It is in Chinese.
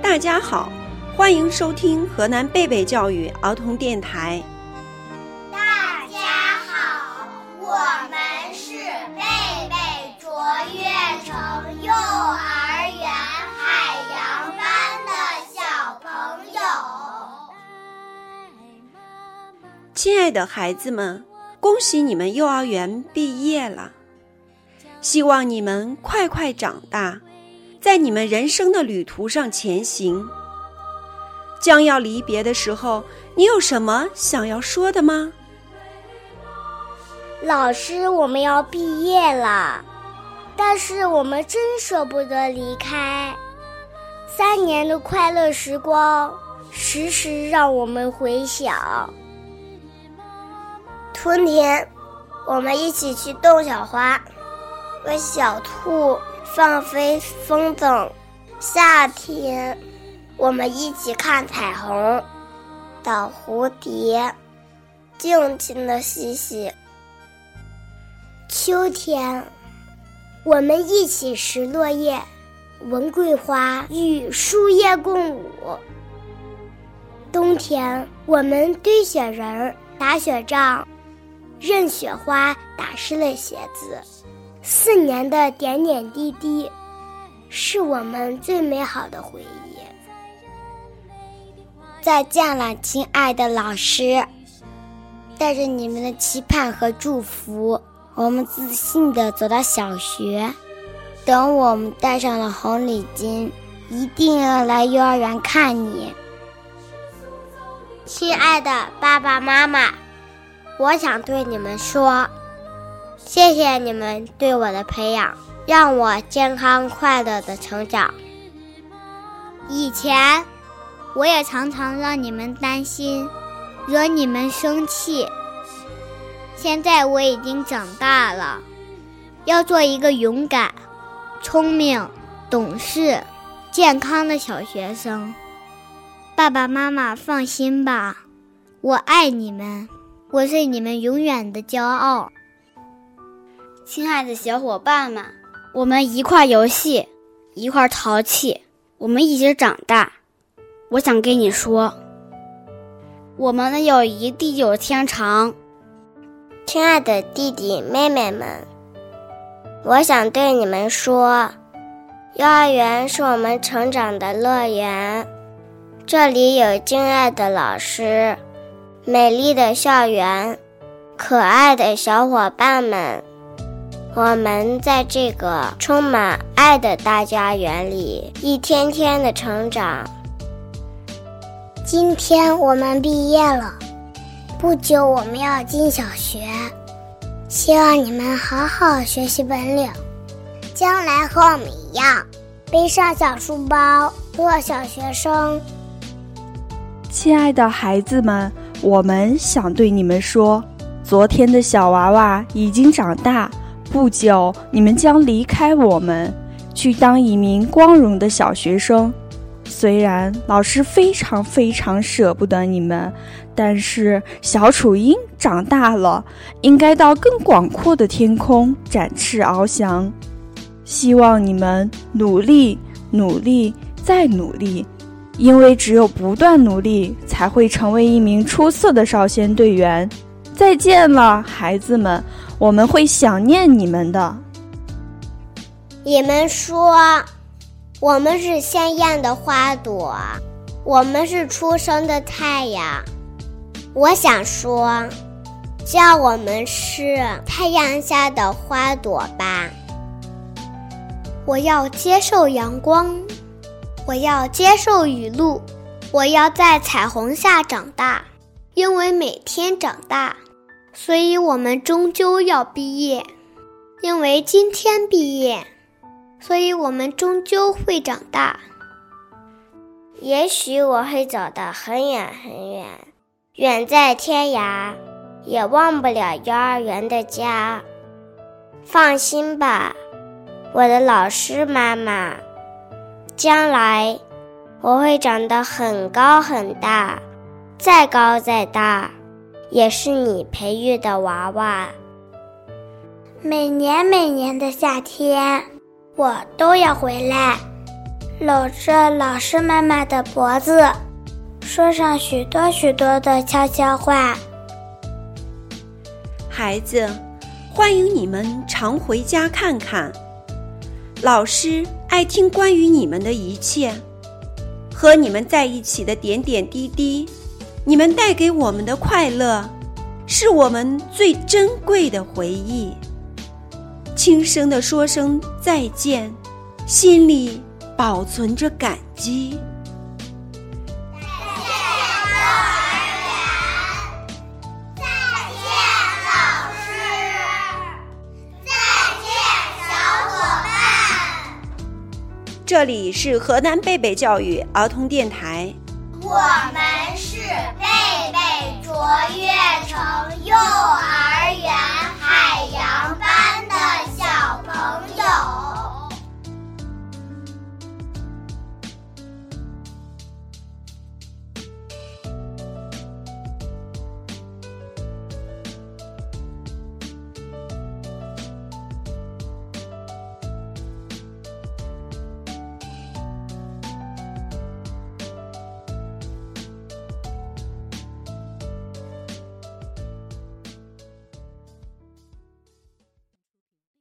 大家好，欢迎收听河南贝贝教育儿童电台。亲爱的孩子们，恭喜你们幼儿园毕业了！希望你们快快长大。在你们人生的旅途上前行，将要离别的时候，你有什么想要说的吗？老师，我们要毕业了，但是我们真舍不得离开。三年的快乐时光，时时让我们回想。春天，我们一起去逗小花，为小兔。放飞风筝，夏天，我们一起看彩虹，找蝴蝶，尽情的嬉戏。秋天，我们一起拾落叶，闻桂花与树叶共舞。冬天，我们堆雪人、打雪仗，任雪花打湿了鞋子。四年的点点滴滴，是我们最美好的回忆。再见了，亲爱的老师！带着你们的期盼和祝福，我们自信的走到小学。等我们戴上了红领巾，一定要来幼儿园看你。亲爱的爸爸妈妈，我想对你们说。谢谢你们对我的培养，让我健康快乐的成长。以前，我也常常让你们担心，惹你们生气。现在我已经长大了，要做一个勇敢、聪明、懂事、健康的小学生。爸爸妈妈放心吧，我爱你们，我是你们永远的骄傲。亲爱的小伙伴们，我们一块游戏，一块淘气，我们一起长大。我想跟你说，我们的友谊地久天长。亲爱的弟弟妹妹们，我想对你们说，幼儿园是我们成长的乐园，这里有敬爱的老师，美丽的校园，可爱的小伙伴们。我们在这个充满爱的大家园里，一天天的成长。今天我们毕业了，不久我们要进小学，希望你们好好学习本领，将来和我们一样，背上小书包做小学生。亲爱的孩子们，我们想对你们说，昨天的小娃娃已经长大。不久，你们将离开我们，去当一名光荣的小学生。虽然老师非常非常舍不得你们，但是小雏鹰长大了，应该到更广阔的天空展翅翱翔。希望你们努力，努力，再努力，因为只有不断努力，才会成为一名出色的少先队员。再见了，孩子们。我们会想念你们的。你们说，我们是鲜艳的花朵，我们是初升的太阳。我想说，叫我们是太阳下的花朵吧。我要接受阳光，我要接受雨露，我要在彩虹下长大，因为每天长大。所以我们终究要毕业，因为今天毕业，所以我们终究会长大。也许我会走得很远很远，远在天涯，也忘不了幼儿园的家。放心吧，我的老师妈妈，将来我会长得很高很大，再高再大，也是你培育的娃娃。每年每年的夏天，我都要回来，搂着老师妈妈的脖子，说上许多许多的悄悄话。孩子，欢迎你们常回家看看。老师爱听关于你们的一切，和你们在一起的点点滴滴，你们带给我们的快乐，是我们最珍贵的回忆。轻声的说声再见，心里保存着感激。这里是河南贝贝教育儿童电台。我们是贝。